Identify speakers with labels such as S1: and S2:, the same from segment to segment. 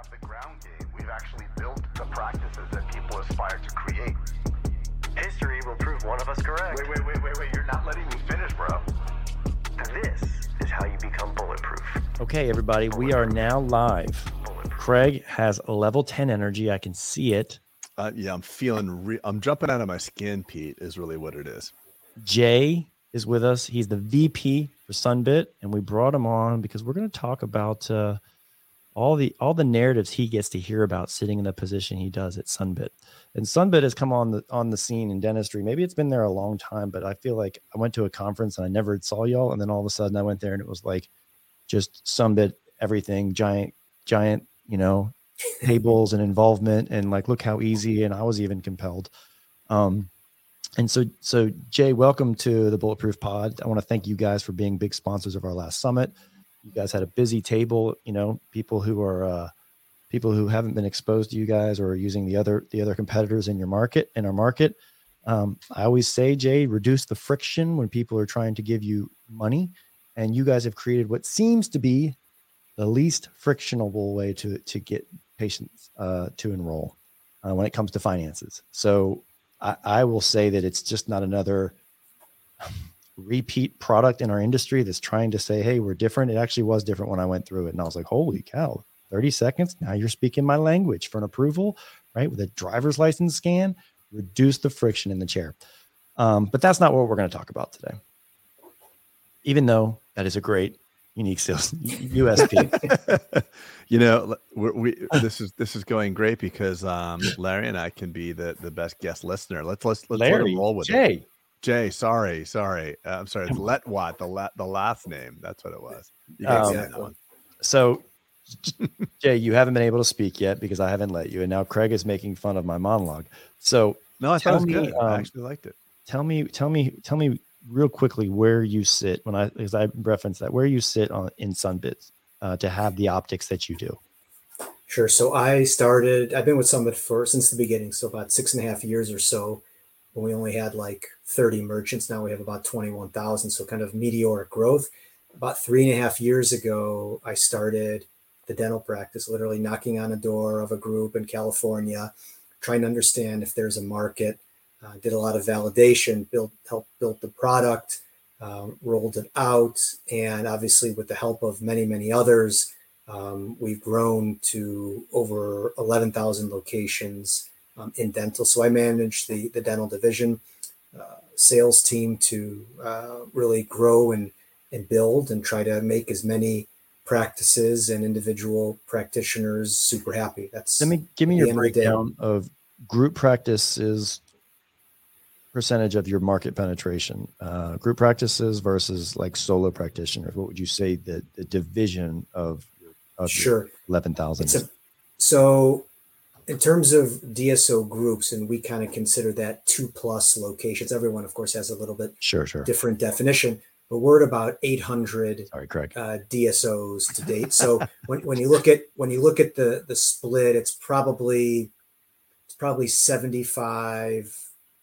S1: have the ground game. We've actually built the practices that people aspire to create.
S2: History will prove one of us correct.
S1: Wait, wait, wait, wait, wait. You're not letting me finish, bro.
S2: This is how you become bulletproof.
S3: Okay, everybody, we are now live. Craig has a level 10 energy. I can see it.
S4: Uh, yeah, I'm feeling. Re- I'm jumping out of my skin. Pete is really what it is.
S3: Jay is with us. He's the VP for Sunbit, and we brought him on because we're going to talk about uh, all the all the narratives he gets to hear about sitting in the position he does at Sunbit. And Sunbit has come on the on the scene in dentistry. Maybe it's been there a long time, but I feel like I went to a conference and I never saw y'all, and then all of a sudden I went there and it was like just Sunbit everything, giant, giant, you know, tables and involvement, and like look how easy. And I was even compelled. Um, and so, so Jay, welcome to the Bulletproof Pod. I want to thank you guys for being big sponsors of our last summit. You guys had a busy table. You know, people who are uh, people who haven't been exposed to you guys or are using the other the other competitors in your market in our market. Um, I always say, Jay, reduce the friction when people are trying to give you money, and you guys have created what seems to be the least frictionable way to to get patients uh, to enroll uh, when it comes to finances. So I, I will say that it's just not another repeat product in our industry that's trying to say, hey, we're different. It actually was different when I went through it. And I was like, holy cow, 30 seconds. Now you're speaking my language for an approval, right? With a driver's license scan, reduce the friction in the chair. Um, but that's not what we're going to talk about today. Even though that is a great unique sales USP.
S4: you know, we're, we this is this is going great because um, Larry and I can be the the best guest listener. Let's let's let's
S3: Larry,
S4: roll with
S3: Jay.
S4: it. Jay, sorry, sorry, uh, I'm sorry. It's Letwat the la- the last name. That's what it was. You can't
S3: Um,
S4: that one.
S3: So, Jay, you haven't been able to speak yet because I haven't let you, and now Craig is making fun of my monologue. So,
S4: No, I thought it was
S3: me,
S4: good. I
S3: um,
S4: actually liked it.
S3: tell me, tell me, tell me real quickly where you sit when I, because I referenced that, where you sit on in Sunbits uh, to have the optics that you do.
S5: Sure. So I started, I've been with Sunbit for since the beginning. So about six and a half years or so when we only had like 30 merchants. Now we have about 21,000. So kind of meteoric growth. About three and a half years ago, I started the dental practice, literally knocking on a door of a group in California, trying to understand if there's a market. Uh, did a lot of validation, built, helped build the product, um, rolled it out, and obviously with the help of many, many others, um, we've grown to over 11,000 locations um, in dental. So I manage the, the dental division uh, sales team to uh, really grow and, and build and try to make as many practices and individual practitioners super happy. That's
S3: Let me give me your
S5: end of
S3: breakdown of group practices percentage of your market penetration. Uh, group practices versus like solo practitioners. What would you say the, the division of your, of
S5: sure.
S3: eleven thousand?
S5: So in terms of DSO groups, and we kind of consider that two plus locations. Everyone, of course, has a little bit
S3: Sure, sure.
S5: different definition, but we're at about 800
S3: Sorry, Craig.
S5: uh, DSOs to date. So when, when you look at when you look at the the split, it's probably it's probably 75,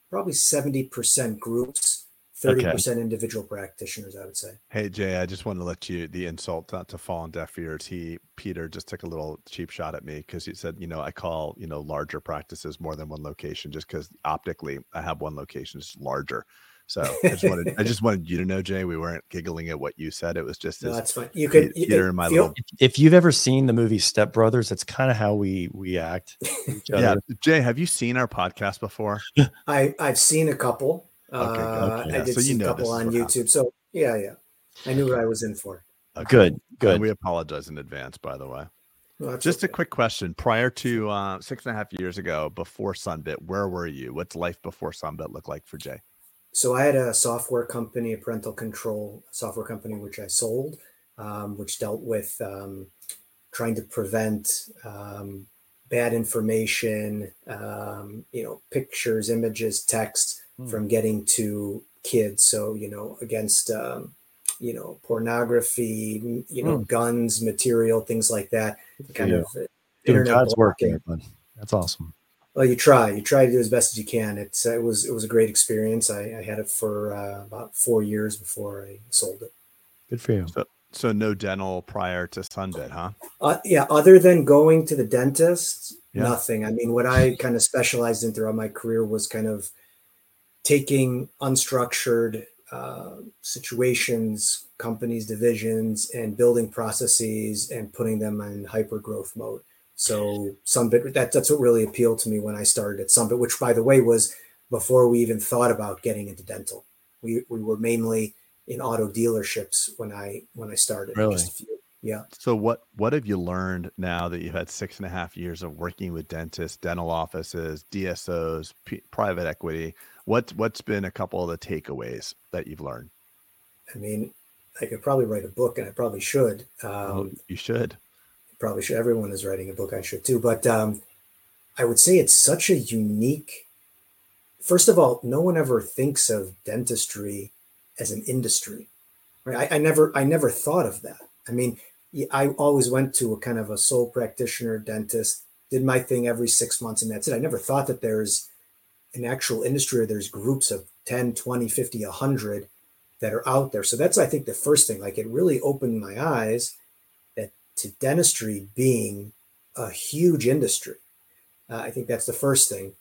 S5: probably 70% groups, 30% individual practitioners, I would say.
S4: Hey Jay, I just wanted to let you the insult not to fall on deaf ears. He Peter just took a little cheap shot at me because he said, you know, I call you know larger practices more than one location just because optically I have one location is larger. So I just wanted I just wanted you to know, Jay, we weren't giggling at what you said. It was just
S5: No, that's fine. You could you,
S4: Peter and my
S5: feel-
S4: little
S3: If you've ever seen the movie Step Brothers, that's kind of how we we act. with each
S4: yeah. Jay, have you seen our podcast before?
S5: I I've seen a couple.
S4: Okay,
S5: uh,
S4: okay.
S5: I did
S4: so you
S5: see a couple on
S4: what happens.
S5: YouTube. So yeah, yeah, I knew what I was in for.
S3: Good,
S4: And
S3: good.
S4: we apologize in advance, by the way.
S5: No, that's
S4: Just a quick question. Prior to uh, six and a half years ago, before Sunbit, where were you? What's life before Sunbit look like for Jay?
S5: So I had a software company, a parental control software company, which I sold, um, which dealt with um, trying to prevent um, bad information, um, you know, pictures, images, text
S3: Hmm.
S5: from getting to kids. So you know, against um, you know pornography, you know,
S3: Hmm.
S5: guns, material, things like that. Kind
S3: you.
S5: of uh,
S3: Doing
S5: internet
S3: God's work
S5: blocking.
S3: there, bud. That's awesome.
S5: Well, you try. You try to do as best as you can. It's uh, it was it was a great experience. I, I had it for uh, about four years before I sold it.
S3: Good for you.
S4: So no dental prior to Sunbit, huh?
S5: Uh, yeah, other than going to the dentist,
S4: Yeah.
S5: nothing. I mean, what I kind of specialized in throughout my career was kind of taking unstructured uh, situations, companies, divisions, and building processes and putting them in hyper growth mode. So Sunbit, that, that's what really appealed to me when I started at Sunbit, which by the way was before we even thought about getting into dental. We, we were mainly in auto dealerships when I when I started.
S3: Really?
S5: Just a few. Yeah.
S4: So what what have you learned now that you've had six and a half years of working with dentists, dental offices, DSOs, P- private equity? What what's been a couple of the takeaways that you've learned?
S5: I mean, I could probably write a book, and I probably should. Um,
S4: Well, you should.
S5: probably should. Everyone is writing a book. I should too. But um, I would say it's such a unique. First of all, no one ever thinks of dentistry as an industry, right? I, I never, I never thought of that. I mean, I always went to a kind of a sole practitioner dentist, did my thing every six months, and that's it. I never thought that there's an actual industry or there's groups of 10, 20, 50, 100 that are out there. So that's, I think, the first thing. Like, it really opened my eyes that to dentistry being a huge industry. Uh, I think that's the first thing.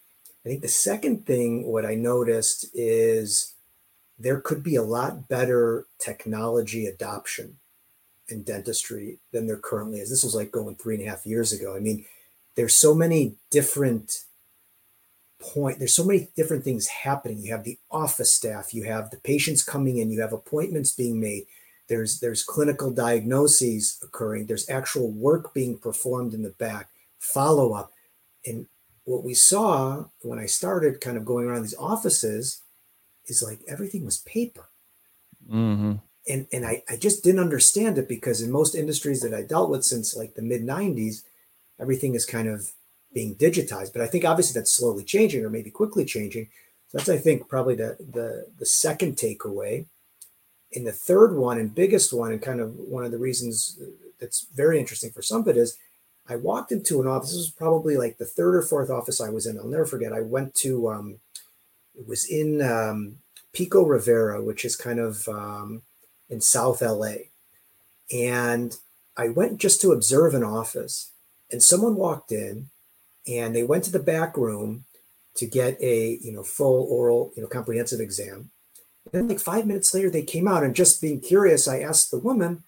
S5: I think the second thing, what I noticed is there could be a lot better technology adoption in dentistry than there currently is. This was like going three and a half years ago. I mean, there's so many different point there's so many different things happening. You have the office staff you have the patients coming in you have appointments being made. There's there's clinical diagnoses occurring. There's actual work being performed in the back follow up and what we saw when i started kind of going around these offices is like everything was paper.
S3: Mm-hmm.
S5: and and I, I just didn't understand it because in most industries that I dealt with since like the mid 90s, everything is kind of being digitized. But I think obviously that's slowly changing or maybe quickly changing. So that's I think probably the the the second takeaway. And the third one and biggest one, and kind of one of the reasons that's very interesting for some of it is I walked into an office. This was probably like the third or fourth office I was in. I'll never forget. I went to um, it was in um, Pico Rivera, which is kind of um, in South LA. And I went just to observe an office, and someone walked in and they went to the back room to get a you know full oral you know comprehensive exam. And then like five minutes later, they came out and just being curious, I asked the woman,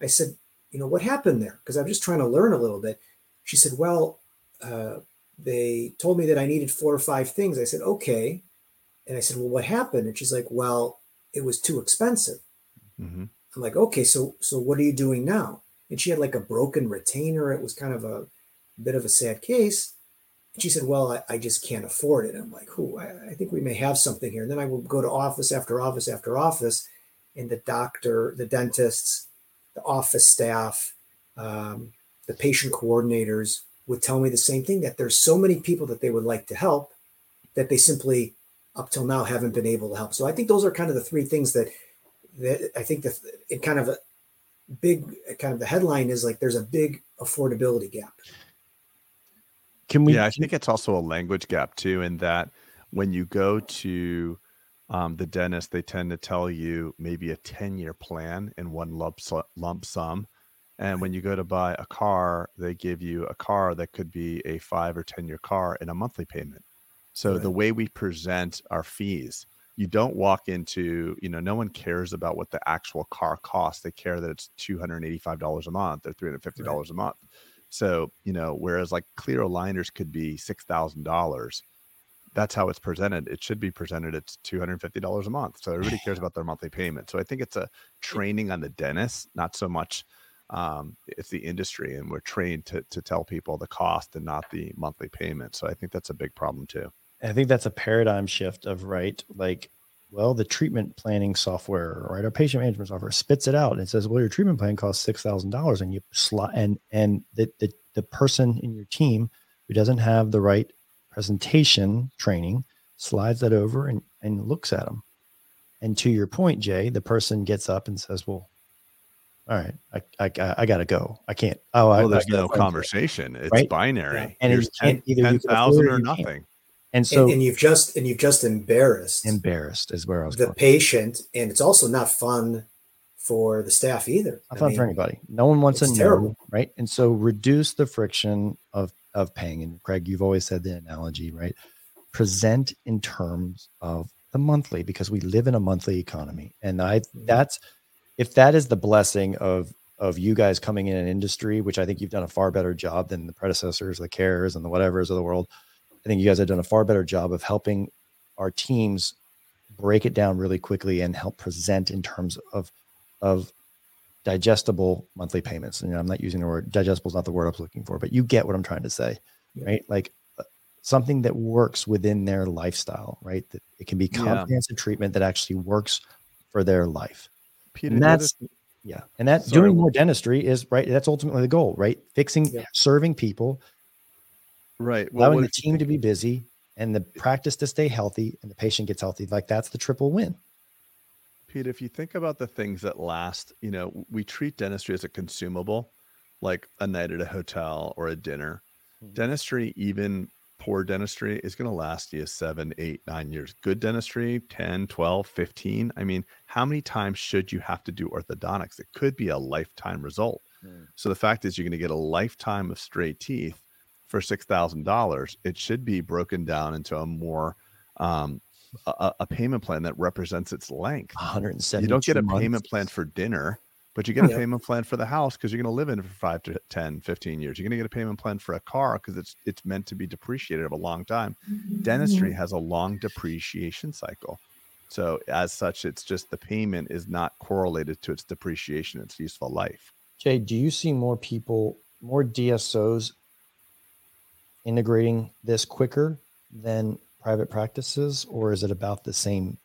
S5: I said, you know, what happened there? Because I'm just trying to learn a little bit. She said, well, uh, they told me that I needed four or five things. I said, okay. And I said, well, what happened? And she's like, well, it was too expensive.
S4: hmm
S5: I'm like, okay, so so what are you doing now? And she had like a broken retainer. It was kind of a bit of a sad case. She said, well, I, I just can't afford it. I'm like, who? I, I think we may have something here. And then I would go to office after office after office, and the doctor, the dentists, the office staff, um, the patient coordinators would tell me the same thing that there's so many people that they would like to help that they simply up till now haven't been able to help. So I think those are kind of the three things that that I think that it kind of a big kind of the headline is like there's a big affordability gap.
S3: Can we?
S4: yeah, I think it's also a language gap too, in that when you go to um, the dentist, they tend to tell you maybe a 10 year plan in one lump, lump sum. And when you go to buy a car, they give you a car that could be a five or 10 year car in a monthly payment. So the way we present our fees, you don't walk into, you know, no one cares about what the actual car costs. They care that it's $285 a month or $350 a month. So, you know, whereas like clear aligners could be $6,000, that's how it's presented. It should be presented at $250 a month. So everybody cares about their monthly payment. So I think it's a training on the dentist, not so much um, it's the industry. And we're trained to, to tell people the cost and not the monthly payment. So I think that's a big problem too.
S3: I think that's a paradigm shift of right, like, well, the treatment planning software, right, our patient management software spits it out and it says, well, your treatment plan costs six thousand dollars, and you slot and and the, the the person in your team who doesn't have the right presentation training slides that over and and looks at them. And to your point, Jay, the person gets up and says, well. All right, I I, I got to go. I can't. Oh, I,
S4: Well,
S3: I
S4: there's
S3: a
S4: no conversation. It's
S3: Right?
S4: binary.
S3: And
S4: Here's
S3: can't-
S4: 10
S3: either
S4: 10,000 or nothing.
S3: And so
S5: and, and you've just and you've just embarrassed
S3: embarrassed is where I was
S5: the
S3: going.
S5: patient, and it's also not fun for the staff either.
S3: Not fun for anybody. No one wants no,
S5: terrible.
S3: right? And so reduce the friction of of paying. And Craig, you've always said the analogy, right? Present in terms of the monthly because we live in a monthly economy. And I
S5: Mhm.
S3: that's if that is the blessing of of you guys coming in an industry, which I think you've done a far better job than the predecessors, the cares and the whatevers of the world. I think you guys have done a far better job of helping our teams break it down really quickly and help present in terms of of digestible monthly payments. And I'm not using the word digestible is not the word I was looking for, but you get what I'm trying to say,
S5: Yeah.
S3: right? Like uh, something that works within their lifestyle, right? That it can be
S4: Yeah.
S3: comprehensive treatment that actually works for their life.
S4: Peter,
S3: And that's yeah. And that
S4: Sorry.
S3: doing more dentistry is right. That's ultimately the goal, right? Fixing,
S5: Yeah.
S3: serving people,
S4: right. Well,
S3: allowing the team to be busy and the practice to stay healthy and the patient gets healthy. Like that's the triple win.
S4: Pete, if you think about the things that last, you know, we treat dentistry as a consumable, like a night at a hotel or a dinner.
S3: Mhm.
S4: Dentistry, even poor dentistry, is going to last you seven, eight, nine years. Good dentistry, 10, 12, 15. I mean, how many times should you have to do orthodontics? It could be a lifetime result. So the fact is, you're going to get a lifetime of straight teeth for six thousand dollars. It should be broken down into a more um, a- a, a payment plan that represents its length.
S3: 170.
S4: You don't get a payment plan for dinner, but you get a
S5: Yeah.
S4: payment plan for the house because you're going to live in it for five to 10, 15 years. You're going to get a payment plan for a car because it's it's meant to be depreciated over a long time. Dentistry has a long depreciation cycle. So as such, it's just the payment is not correlated to its depreciation, its useful life.
S3: Jay, do you see more people, more DSOs integrating this quicker than private practices, or is it about the same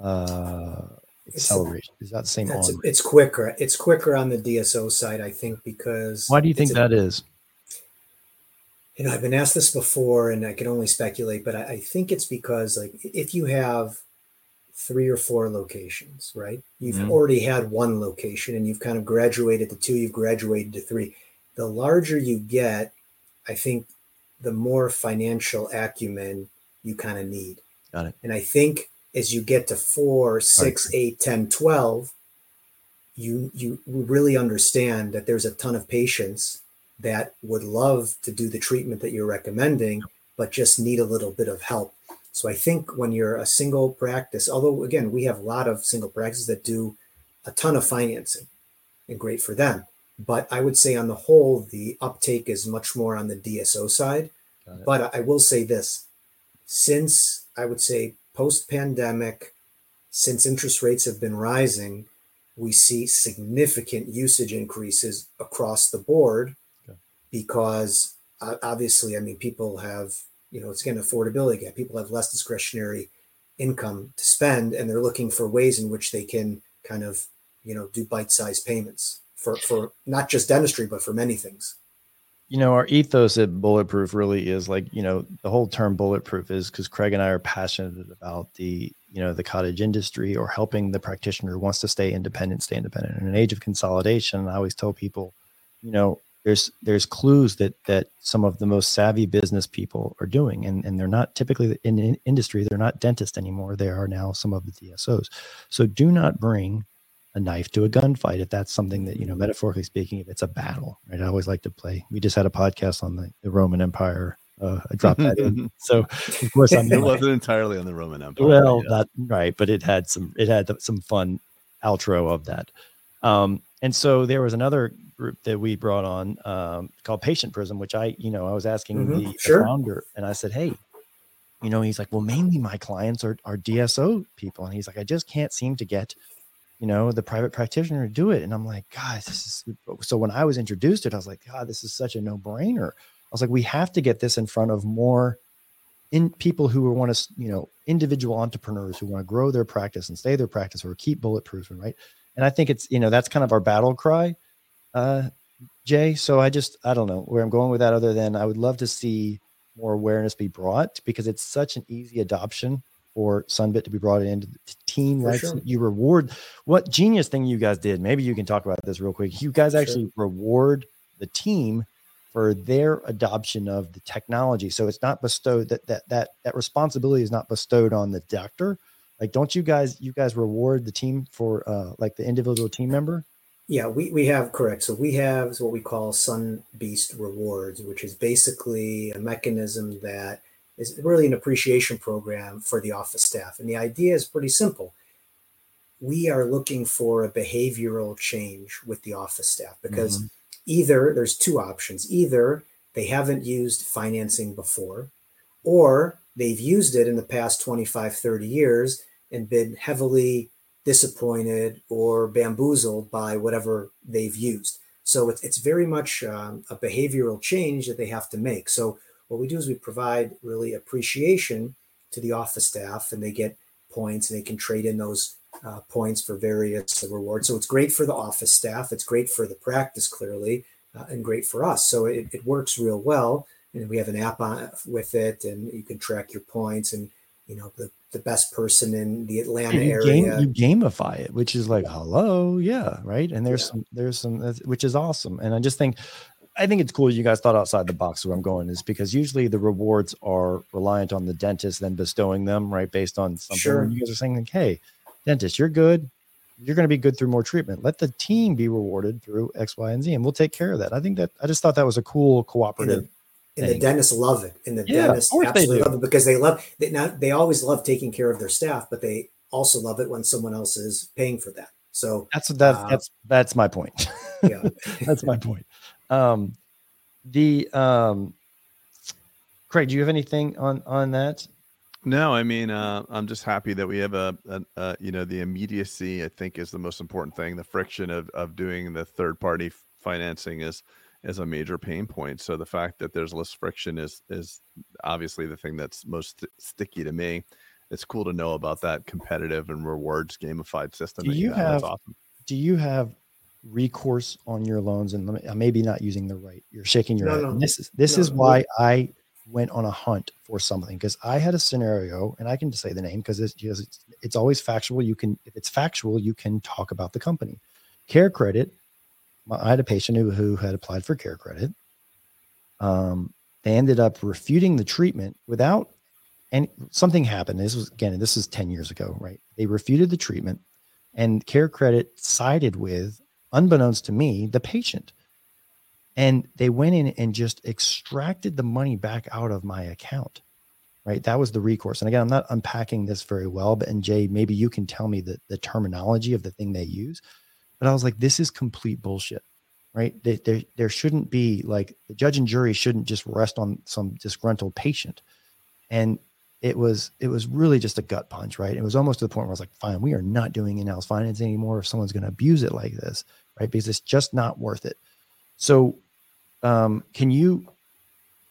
S3: uh, acceleration? Is that the same
S5: it's quicker. It's quicker on the DSO side, I think, because
S3: Why do you think
S5: a-
S3: that is?
S5: you know, I've been asked this before and I can only speculate, but I, I think it's because like if you have three or four locations, right? You've
S3: Mhm.
S5: already had one location and you've kind of graduated to two, you've graduated to three. The larger you get, I think the more financial acumen you kind of need.
S3: Got it.
S5: And I think as you get to four, six, eight, 10, 12, you you really understand that there's a ton of patients that would love to do the treatment that you're recommending, but just need a little bit of help. So I think when you're a single practice, although again, we have a lot of single practices that do a ton of financing and great for them. But I would say on the whole, the uptake is much more on the DSO side. But I will say this since I would say post pandemic, since interest rates have been rising, we see significant usage increases across the board
S3: Okay.
S5: because uh, obviously, I mean, people have, you know, it's again affordability gap. People have less discretionary income to spend, and they're looking for ways in which they can kind of, you know, do bite sized payments for, for not just dentistry, but for many things.
S3: you know, our ethos at Bulletproof really is like, you know, the whole term bulletproof is because Craig and I are passionate about the, you know, the cottage industry or helping the practitioner who wants to stay independent, stay independent. In an age of consolidation, I always tell people, you know, there's there's clues that that some of the most savvy business people are doing, and and they're not typically in, in industry. They're not dentists anymore. They are now some of the DSOs. So do not bring a knife to a gunfight if that's something that you know metaphorically speaking if it's a battle right? I always like to play. We just had a podcast on the, the roman empire uh i dropped that in. So of course i'm
S4: It wasn't entirely on the Roman Empire.
S3: well
S4: yeah.
S3: not right but it had some it had some fun outro of that. Um and so there was another group that we brought on um called patient prism which i you know i was asking
S5: Mhm,
S3: the, the founder and i said hey you know he's like well mainly my clients are, are dso people and he's like i just can't seem to get you know the private practitioner do it and i'm like guys this is so when i was introduced to it i was like god this is such a no-brainer. I was like we have to get this in front of more in people who want to you know individual entrepreneurs who want to grow their practice and stay their practice or keep bulletproof and right? And i think it's you know that's kind of our battle cry uh jay. So i just i don't know where i'm going with that other than i would love to see more awareness be brought because it's such an easy adoption for sunbit to be brought into the team
S5: sure.
S3: you reward what genius thing you guys did maybe you can talk about this real quick you guys
S5: Sure.
S3: actually reward the team for their adoption of the technology so it's not bestowed that that that that responsibility is not bestowed on the doctor Like, don't you guys you guys reward the team for uh like the individual team member?
S5: Yeah, we, we have correct. So we have what we call Sun Beast Rewards, which is basically a mechanism that is really an appreciation program for the office staff. And the idea is pretty simple. We are looking for a behavioral change with the office staff because
S3: Mhm.
S5: either there's two options either they haven't used financing before, or they've used it in the past 25, 30 years and been heavily disappointed or bamboozled by whatever they've used. So it's, it's very much um, a behavioral change that they have to make. So what we do is we provide really appreciation to the office staff and they get points and they can trade in those uh, points for various rewards. So it's great for the office staff. It's great for the practice, clearly, uh, and great for us. So it, it works real well. And we have an app on with it, and you can track your points and you know the, the best person in the Atlanta
S3: you,
S5: area.
S3: game, you gamify it, which is like, hello, yeah, right. And there's
S5: Yeah.
S3: some, there's some, which is awesome. And I just think, I think it's cool you guys thought outside the box. Where I'm going is because usually the rewards are reliant on the dentist then bestowing them, right, based on something.
S5: Sure.
S3: You guys are saying like, hey, dentist, you're good. You're going to be good through more treatment. Let the team be rewarded through X, Y, and Z, and we'll take care of that. I think that I just thought that was a cool cooperative.
S5: and the dentists love it, and the
S3: Yeah,
S5: dentists absolutely love it because they love they not they always love taking care of their staff, but they also love it when someone else is paying for that. So
S3: That's that's
S5: Uh,
S3: that's that's my point.
S5: yeah,
S3: that's my point. Um, the um, Craig, do you have anything on on that?
S4: No, I mean, uh, I'm just happy that we have a, a, a, you know, the immediacy. I think is the most important thing. The friction of of doing the third party financing is is a major pain point. So the fact that there's less friction is is obviously the thing that's most st- sticky to me. It's cool to know about that competitive and rewards gamified system.
S3: Do you have-
S4: awesome.
S3: Do you have recourse on your loans? And let me, I may be not using the right. You're shaking your
S5: No,
S3: head.
S5: no.
S3: This is this
S5: No,
S3: is why I went on a hunt for something because I had a scenario, and I can just say the name because it's it's, it's always factual. You can if it's factual, you can talk about the company. Care Credit. my- I had a patient who, who had applied for Care Credit. Um, they ended up refuting the treatment without and something happened. This was again, this is 10 years ago, right? They refuted the treatment and care credit sided with, unbeknownst to me, the patient. And they went in and just extracted the money back out of my account. Right. That was the recourse. And again, I'm not unpacking this very well, but and Jay, maybe you can tell me the, the terminology of the thing they use. But I was like, this is complete bullshit. Right. There, there, there shouldn't be like the judge and jury shouldn't just rest on some disgruntled patient. And it was it was really just a gut punch, right? It was almost to the point where I was like, fine, we are not doing in-house financing anymore if someone's going to abuse it like this, right? Because it's just not worth it. So, um, can you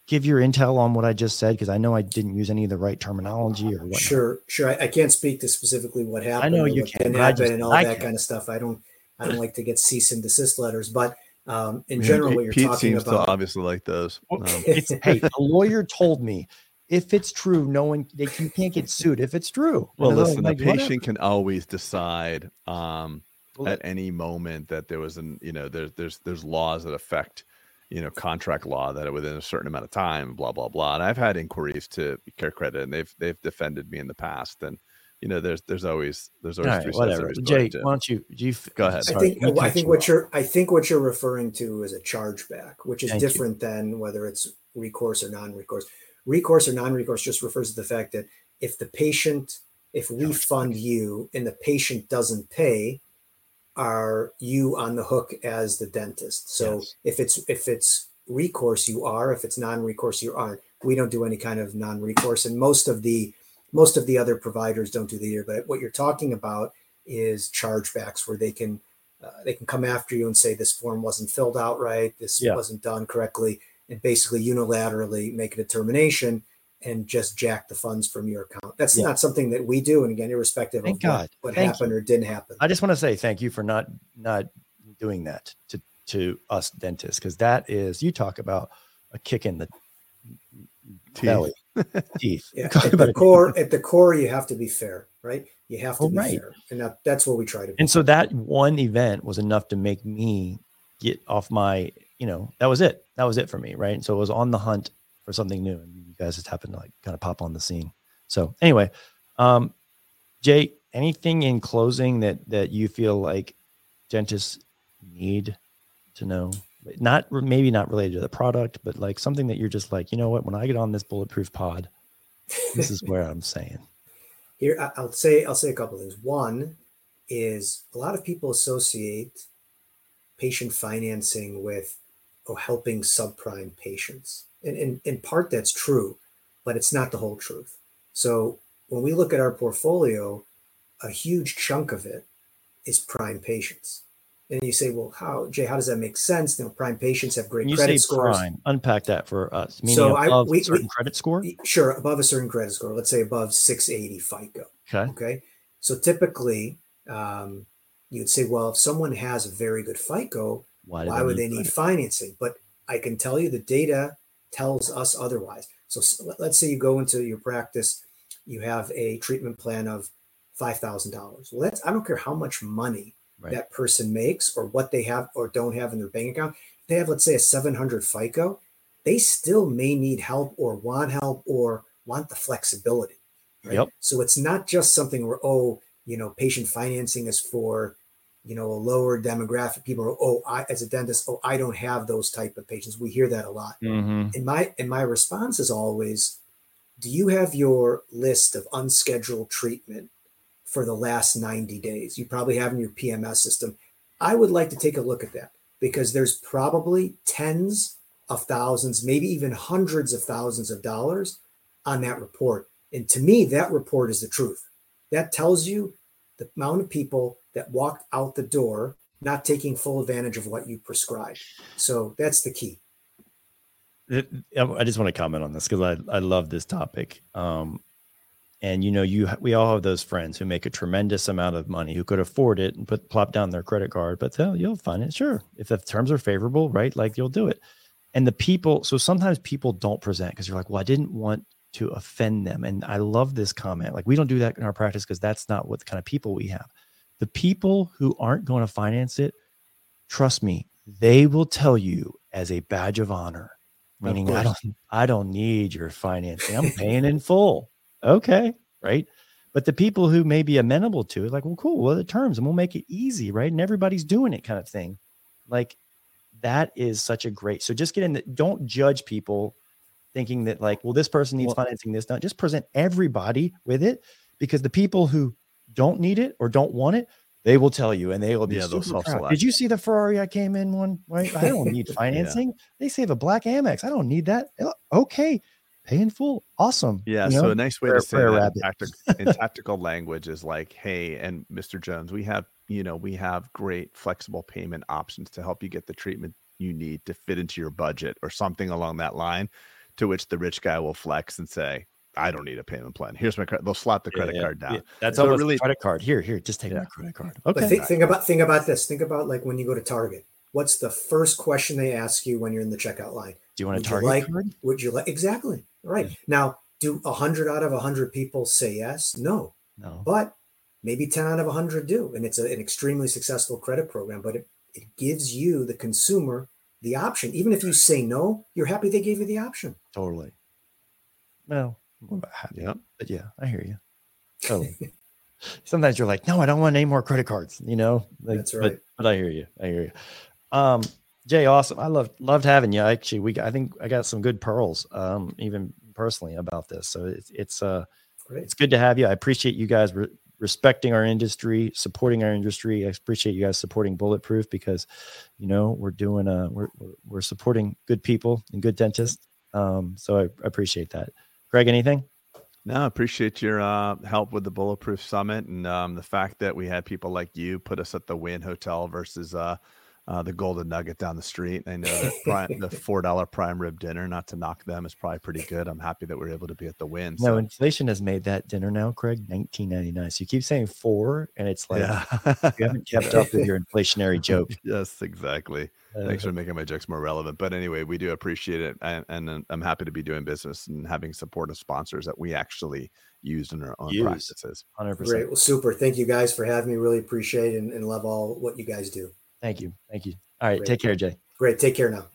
S3: give your intel on what I just said? Because I know I didn't use any of the right terminology or what.
S5: sure, sure. I, I can't speak to specifically what happened.
S3: I
S5: know
S3: you can,
S5: didn't
S3: I
S5: happen
S3: just-
S5: and all
S3: I
S5: that
S3: can.
S5: kind of stuff. I don't I don't like to get cease and desist letters, but um, in
S4: Yeah,
S5: general,
S4: Pete-
S5: what you're
S4: Pete
S5: talking
S4: seems
S5: about.
S4: to obviously like those. Um,
S3: It's, hey, a lawyer told me if it's true, no one they, you can't get sued if it's true.
S4: well,
S3: And I'm
S4: listen, the
S3: like, whatever.
S4: patient can always decide um,
S3: Well,
S4: at any moment that there was an you know there's there's there's laws that affect you know contract law that are within a certain amount of time blah blah blah and i've had inquiries to care credit and they've they've defended me in the past and you know there's there's always there's always
S3: All right, whatever. Jay, why don't you? Do you
S4: Go ahead.
S5: I think
S3: let
S5: I think
S3: you
S5: what
S3: off.
S5: you're I think what you're referring to is a chargeback, which is
S3: Thank you.
S5: different than whether it's recourse or non-recourse. Recourse or non-recourse just refers to the fact that if the patient, if we fund you and the patient doesn't pay, are you on the hook as the dentist? So
S3: Yes.
S5: if it's if it's recourse, you are. If it's non-recourse, you aren't. We don't do any kind of non-recourse, and most of the most of the other providers don't do the either. But what you're talking about is chargebacks, where they can uh, they can come after you and say this form wasn't filled out right, this
S3: Yeah.
S5: wasn't done correctly, and basically unilaterally make a determination and just jack the funds from your account. That's
S3: Yeah.
S5: not something that we do. And again, irrespective
S3: Thank
S5: of
S3: God.
S5: what, what happened
S3: you.
S5: or didn't happen.
S3: I just want to say thank you for not not doing that to to us dentists because that is you talk about a kick in the
S4: Teeth.
S3: belly teeth.
S5: Yeah, at the core, at the core, you have to be fair, right? You have to
S3: Oh,
S5: be
S3: right.
S5: fair, and that, that's what we try to. be.
S3: And so that one event was enough to make me get off my, you know, that was it. That was it for me, right? And so it was on the hunt for something new, and you guys just happened to like kind of pop on the scene. So anyway, um, Jay, anything in closing that that you feel like dentists need to know? Not maybe not related to the product, but like something that you're just like, you know what? When I get on this bulletproof pod, this is where I'm saying.
S5: Here, I'll say I'll say a couple things. One is a lot of people associate patient financing with oh, helping subprime patients, and in, in part that's true, but it's not the whole truth. So when we look at our portfolio, a huge chunk of it is prime patients. And you say, well, how, Jay, how does that make sense? You know, prime patients have great credit
S3: say
S5: scores.
S3: prime, unpack that for us. Meaning
S5: So I- we-
S3: a certain
S5: we-
S3: credit score.
S5: Sure, above a certain credit score, let's say above 680 FICO.
S3: Okay.
S5: Okay. So typically, um, you'd say, well, if someone has a very good FICO,
S3: Why,
S5: why would they need financing? But I can tell you the data tells us otherwise. So let- let's say you go into your practice, you have a treatment plan of $5,000. Well, that's, I don't care how much money
S3: Right.
S5: that person makes or what they have or don't have in their bank account. If they have, let's say, a 700 FICO, they still may need help or want help or want the flexibility. Right?
S3: Yep.
S5: So it's not just something where, oh, you know, patient financing is for, you know, a lower demographic. People are, oh, I as a dentist, oh, I don't have those type of patients. We hear that a lot.
S3: Mhm.
S5: And my and my response is always, do you have your list of unscheduled treatment for the last 90 days? You probably have in your PMS system. I would like to take a look at that because there's probably tens of thousands, maybe even hundreds of thousands of dollars on that report. And to me, that report is the truth. That tells you the amount of people that walked out the door not taking full advantage of what you prescribed. So that's the key.
S3: I just want to comment on this because I, I love this topic. Um, and you know, you we all have those friends who make a tremendous amount of money who could afford it and put plop down their credit card, but they'll you'll find it sure if the terms are favorable, right? Like you'll do it. And the people, so sometimes people don't present because you're like, well, I didn't want to offend them. And I love this comment. Like we don't do that in our practice because that's not what the kind of people we have. The people who aren't going to finance it, trust me, they will tell you as a badge of honor meaning I don't I don't need your financing. I'm paying in full. Okay, right? But the people who may be amenable to it, like, well, cool, what are the terms? And we'll make it easy, right? And everybody's doing it kind of thing. Like that is such a great. So just get in the don't judge people thinking that like, well, this person needs
S4: Well-
S3: financing, this not just present everybody with it because the people who don't need it or don't want it, they will tell you and they will be
S4: Yeah,
S3: super proud. Did you see the Ferrari I came in one? Right? I don't need financing. They say have a black Amex. I don't need that. Oh, Okay. Pay in full. Awesome.
S4: Yeah.
S3: You
S4: so a nice way
S3: prayer-
S4: to say that in,
S3: rabbit.
S4: tactic, in tactical language is like, hey, and Mr. Jones, we have, you know, we have great flexible payment options to help you get the treatment you need to fit into your budget or something along that line. To which the rich guy will flex and say, I don't need a payment plan. Here's my credit. They'll slap the credit
S3: yeah,
S4: card down.
S3: yeah. That's
S4: So
S3: almost
S4: really-
S3: a credit card. Here, here, just take
S4: Yeah.
S3: my credit card.
S5: But
S3: Okay.
S5: think, think about think about this. Think about like when you go to Target. What's the first question they ask you when you're in the checkout line?
S3: Do you want a
S5: Would
S3: target
S5: like-
S3: card?
S5: Would you like exactly right now? Do a hundred out of a hundred people say yes? No,
S3: No.
S5: but maybe ten out of a hundred do, and it's a, an extremely successful credit program. But it it gives you the consumer the option. Even if you say no, you're happy they gave you the option.
S3: Totally. Well, I'm about.
S4: Yeah.
S3: But yeah, I hear you. Totally. Sometimes you're like, no, I don't want any more credit cards, you know? Like,
S5: That's
S3: but-
S5: right.
S3: But, I hear you. I hear you. Um, Jay, awesome. I loved loved having you. Actually, we I think I got some good pearls, um, even personally about this. So it's it's uh
S5: Great.
S3: it's good to have you. I appreciate you guys re- respecting our industry, supporting our industry. I appreciate you guys supporting Bulletproof because, you know, we're doing uh we're we're, we're supporting good people and good dentists. Um, so I, I appreciate that. Craig, anything?
S4: No, I appreciate your uh, help with the Bulletproof Summit and um, the fact that we had people like you put us at the Wynn Hotel versus uh, uh, the Golden Nugget down the street. I know that prime, the four dollar prime rib dinner, not to knock them, is probably pretty good. I'm happy that we're able to be at the Wynn.
S3: No, inflation has made that dinner now, Craig, nineteen ninety nine. So you keep saying four, and it's like
S4: yeah,
S3: you haven't kept up with your inflationary joke.
S4: yes, exactly.
S3: Uh,
S4: Thanks for making my jokes more relevant. But anyway, we do appreciate it, and, and I'm happy to be doing business and having supportive sponsors that we actually use in our own
S3: Use.
S4: practices.
S3: 100%.
S5: Great. Well, super. Thank you guys for having me. Really appreciate and, and love all what you guys do.
S3: Thank you. Thank you. All right.
S5: Great.
S3: Take care, Jay.
S5: Great. Take care now.